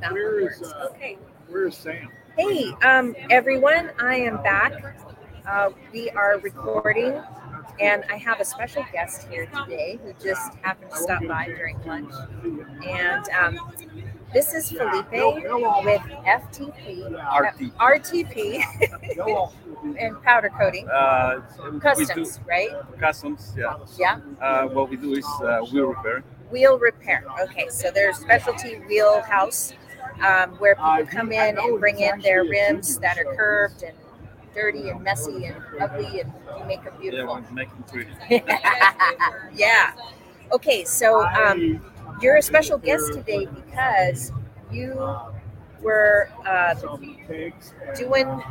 That Where one uh, Okay. Where's Sam? Hey, um, everyone, I am back. Uh, we are recording, and I have a special guest here today who just happened to stop by during lunch. And um, this is Felipe with FTP, RT. RTP, and powder coating Uh, customs, do right? customs, yeah. Yeah, Uh, what we do is uh, wheel repair. Wheel repair. Okay, so there's specialty wheel house um, where people come in and bring in their rims that are curved and dirty and messy and ugly, and you make them beautiful. we make them pretty. yeah. Okay, so um, you're a special guest today because you were uh, doing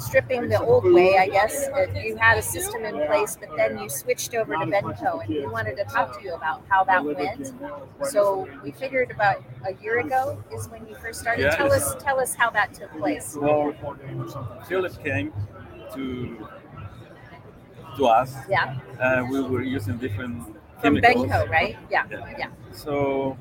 stripping the old way, I guess. You had a system in place, but then you switched over to Benco, and we wanted to talk to you about how that went. So we figured about a year ago is when you first started. Yeah, tell us, tell us how that took place. Well, Philip came to to us, Yeah, and we were using different from chemicals. Benco, right? Yeah, Yeah. yeah. So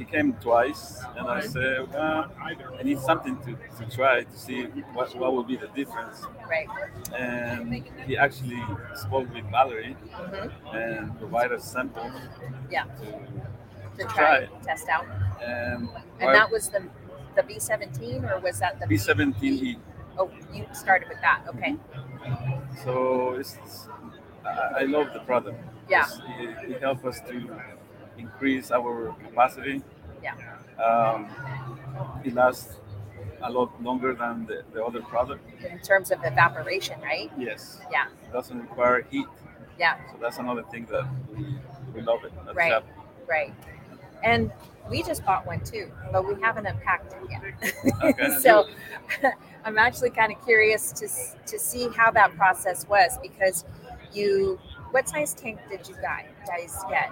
he came twice, and I said, well, I need something to, to try to see what, what will be the difference. Right. And he actually spoke with Valerie hmm and provided samples Yeah. to, To Try try test out. and, And that was the the B17 or was that the B17E. Oh, you started with that. Okay. So it's, I I love the product. Yeah. It's- It, it helps us to increase our capacity. Yeah. Um, it lasts a lot longer than the, the other product. In terms of evaporation, right? Yes. Yeah. It doesn't require heat. Yeah. So that's another thing that we, we love it. at Right. Shop. Right. And we just bought one too, but we haven't unpacked it yet. Okay. so I'm actually kind of curious to to see how that process was because you what size tank did you guys guys get?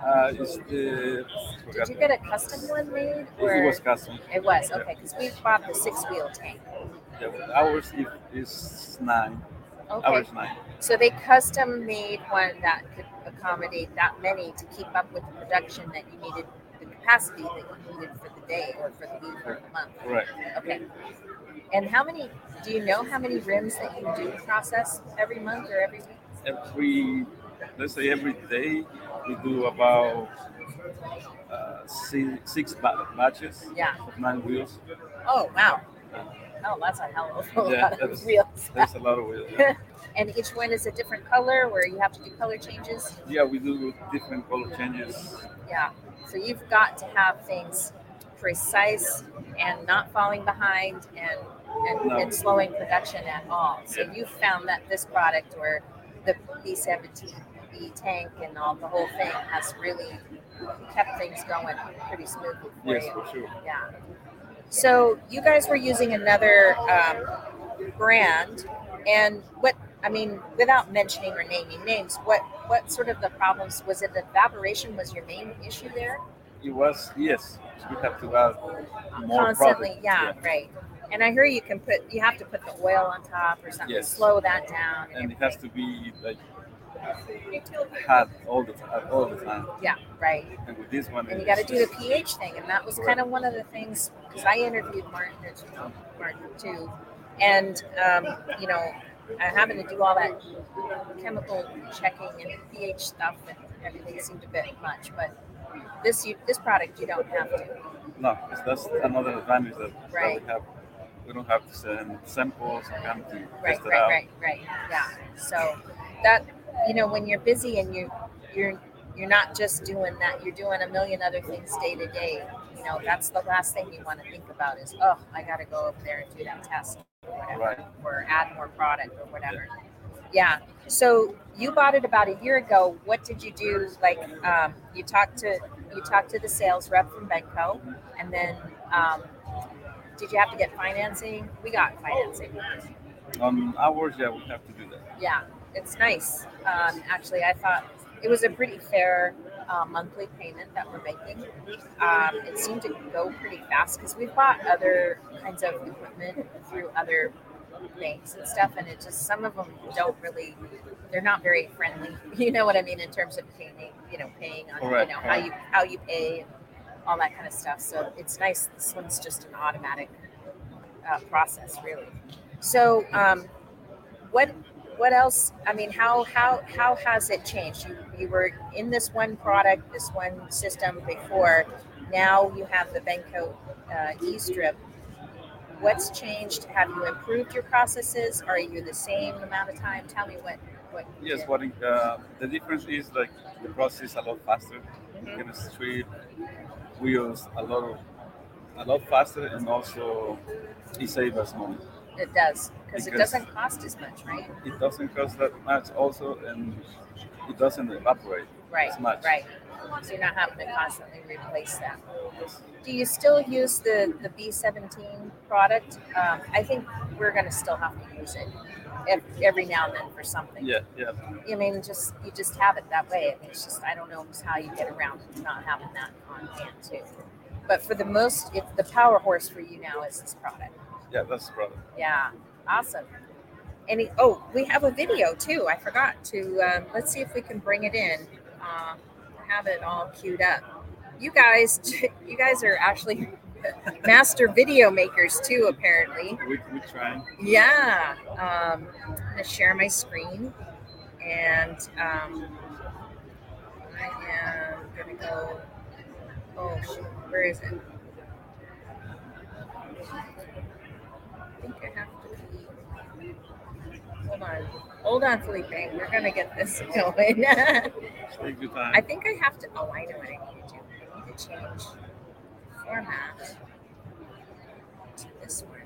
Uh, the, Did you get a custom one made It was custom. it was okay because we bought the six wheel tank. Yeah, ours is, is nine. Okay. Ours nine. So they custom made one that could accommodate that many to keep up with the production that you needed, the capacity that you needed for the day or for the week or the month. Right. Okay. And how many, do you know how many rims that you do process every month or every week? every let's say every day we do about uh, six, six ba- batches Yeah. of nine wheels. Oh, wow. Oh, that's a hell of a Yeah, lot of that's- wheels. There's a lot of wheels. And each one is a different color where you have to do color changes? Yeah, we do different color changes. Yeah. So you've got to have things precise and not falling behind and and, No. and slowing production at all. So Yeah. you found that this product or the B17B tank and all the whole thing has really kept things going pretty smoothly for Yes, you. for sure. Yeah. So you guys were using another um, brand, and what I mean, without mentioning or naming names, what what sort of the problems was it? Evaporation was your main issue there. It was yes. We have to add more Constantly, product. yeah, right. And I hear you can put you have to put the oil on top or something, Yes. slow that down. And, and it has to be like hot all the time, all the time. yeah, right. And with this one, And you got to do the pH thing, and that was kind of one of the things because I interviewed Martin, as you know, Martin too, and um, you know, I happened to do all that chemical checking and pH stuff, and everything seemed a bit much. But this you, this product you don't have to. No, that's another advantage that, that we have. We don't have to send samples. We have to Right, test it right, out. right, right. Yeah. So that you know, when you're busy and you you're you're not just doing that, you're doing a million other things day to day. You know, that's the last thing you want to think about is, oh, I got to go over there and do that test or whatever, Right. or add more product or whatever. Yeah. So you bought it about a year ago. What did you do? Like, um, you talked to you talked to the sales rep from Benco, and then um, did you have to get financing? We got financing. Um, ours, yeah, we have to do that. Yeah, it's nice. Um, actually, I thought it was a pretty fair uh, monthly payment that we're making. Um, it seemed to go pretty fast because we've bought other kinds of equipment through other banks and stuff, and it just some of them don't really. They're not very friendly. You know what I mean in terms of paying, you know, paying on Correct, you know how you how you pay. All that kind of stuff. So it's nice. This one's just an automatic uh, process, really. So, um, what what else? I mean, how how how has it changed? You you were in this one product, this one system before. Now you have the Benco uh, E-strip. What's changed? Have you improved your processes? Are you the same amount of time? Tell me what what. Yes, what uh, the difference is like the process is a lot faster. Mhm. You can strip wheels a lot of, a lot faster, and also it saves us money. It does because it doesn't cost as much, right? It doesn't cost that much, also, and it doesn't evaporate Right, as much. right. So you're not having to constantly replace that. Do you still use the the B17 product? Um, I think we're going to still have to use it every now and then for something. Yeah, yeah. I mean, just you just have it that way. I mean, it's just I don't know how you get around not having that on hand too. But for the most, if the power horse for you now is this product. Yeah, that's the problem. Yeah, awesome. Any? Oh, we have a video too. I forgot to. Um, let's see if we can bring it in. Uh, have it all queued up. You guys, you guys are actually master video makers too, apparently. We, we're trying. Yeah. Um, I'm gonna share my screen, and um, I am gonna go. Oh, shoot, where is it? I think I have to. Hold on, hold on, Felipe. We're gonna get this going. Take your time. I think I have to. Oh, I know what I need to do. I need to change format to this one.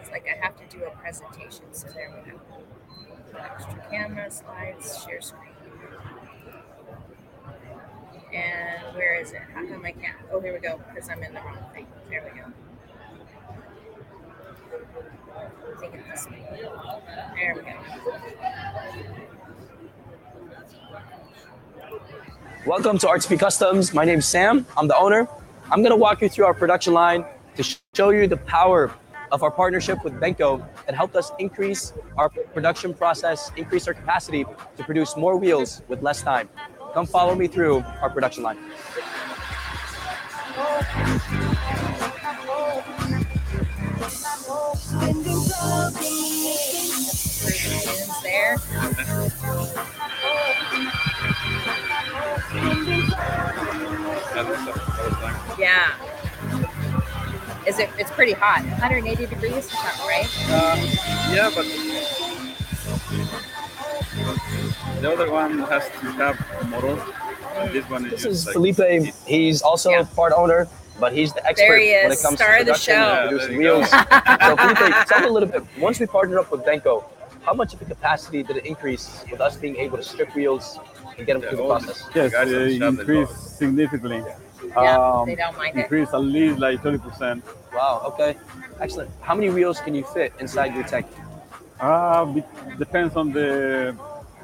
It's like I have to do a presentation, so there we go. Extra camera, slides, share screen. And where is it? How come I can't? Oh, here we go, because I'm in the wrong thing. There we go. There we go. Welcome to RTP Customs. My name is Sam. I'm the owner. I'm going to walk you through our production line to show you the power of our partnership with Benco that helped us increase our production process, increase our capacity to produce more wheels with less time. Come follow me through our production line. There. That was the first. Yeah. Is it? It's pretty hot. 180 degrees or something, right? Uh, yeah, but the other one has to have a motor. and This one is This just is like Felipe. He's also Yeah. part owner, but he's the expert There he when is, it comes star to of the production show. and Yeah, producing wheels. so Felipe, tell me a little bit. Once we partnered up with Benco, how much of the capacity did it increase with us being able to strip wheels and get them through the process? Yes, guys uh, that shop the increased doors. significantly. Yeah, Um, they don't mind it. at least like 30%. Wow. Okay. Excellent. How many wheels can you fit inside your tank? Uh, depends on the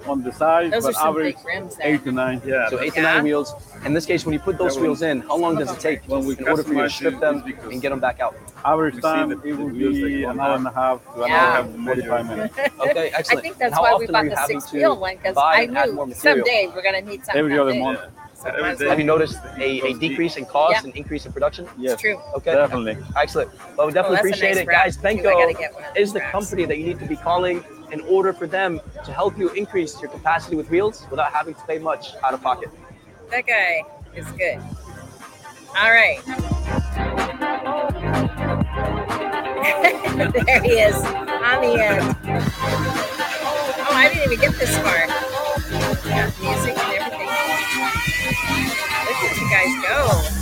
on the side, Those are some average big rims there. eight to nine. Yeah, So that's- eight to Yeah. nine wheels. In this case, when you put those That one- wheels in, how long does it take When we in order for you to customize strip it, them it's because- and get them back out? Average We see time the- it the will wheels be like an one hour and a half to an Yeah. hour and a half, 45 minutes. Okay. Excellent. I Excellent. think that's And how why we often bought you the having six to wheel one because buy I and add more knew material? someday we're gonna need something. Every other big. month. So Every might as day. well. Have you noticed a, a decrease in cost Yeah. and increase in production? Yes, true. Okay. definitely. Excellent. Well, we definitely Oh, that's a appreciate nice it, wrap, guys. too. I Benco gotta get one of those is the wraps. company that you need to be calling in order for them to help you increase your capacity with wheels without having to pay much out of pocket. That guy is good. All right. there he is on the end. Oh, I didn't even get this far. Got music and everything. Look at you guys go.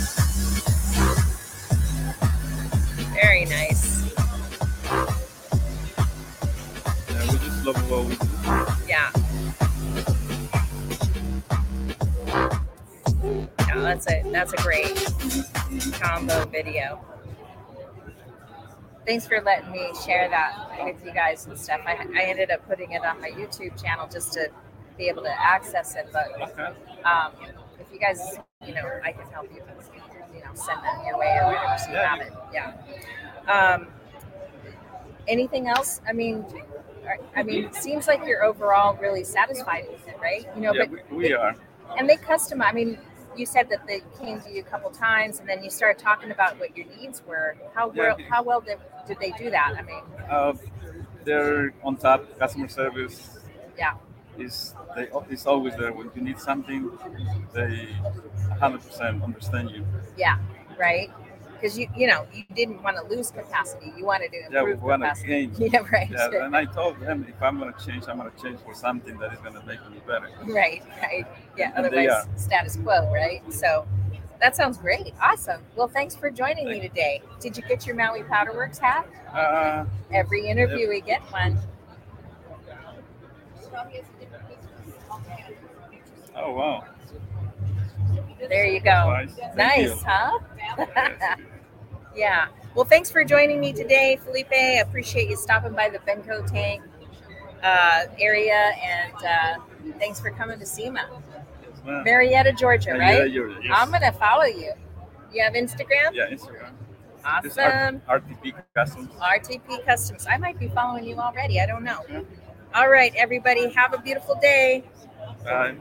Yeah, we just love what we do. Yeah. Yeah, that's a that's a great combo video. Thanks for letting me share that with you guys and stuff. I, I ended up putting it on my YouTube channel just to be able to access it. But um, if you guys, you know, I can help you, you know, send them your way or whatever, so you Yeah. have it. Yeah. Um, anything else? I mean, I mean, it seems like you're overall really satisfied with it, right? You know, yeah, but we, we are. and they customize. I mean, you said that they came to you a couple times, and then you started talking about what your needs were. How Yeah. well how well did, did they do that? I mean, Uh, they're on top. Customer service yeah, is they is always there when you need something. They 100% understand you. yeah, right. Because you you know you didn't want to lose capacity. You wanted to Yeah, we improve want to capacity. gain. Yeah, right. Yeah, and I told them if I'm gonna change, I'm gonna change for something that is gonna make me better. Right, right. Yeah, And otherwise status quo, right? So that sounds great. Awesome. Well, thanks for joining me today. Did you get your Maui powderworks hat? Uh, Every interview we get one. oh wow, There you go. nice. Nice, huh? Yeah. Well, thanks for joining me today, Felipe. I appreciate you stopping by the Benco Tank uh, area, and uh, thanks for coming to SEMA, Yes. Marietta, Georgia, Yeah, right? you're- yes. I'm gonna follow you. You have Instagram? Yeah, Instagram. Awesome. R- RTP Customs. RTP Customs. I might be following you already. I don't know. All right, everybody. Have a beautiful day. Bye.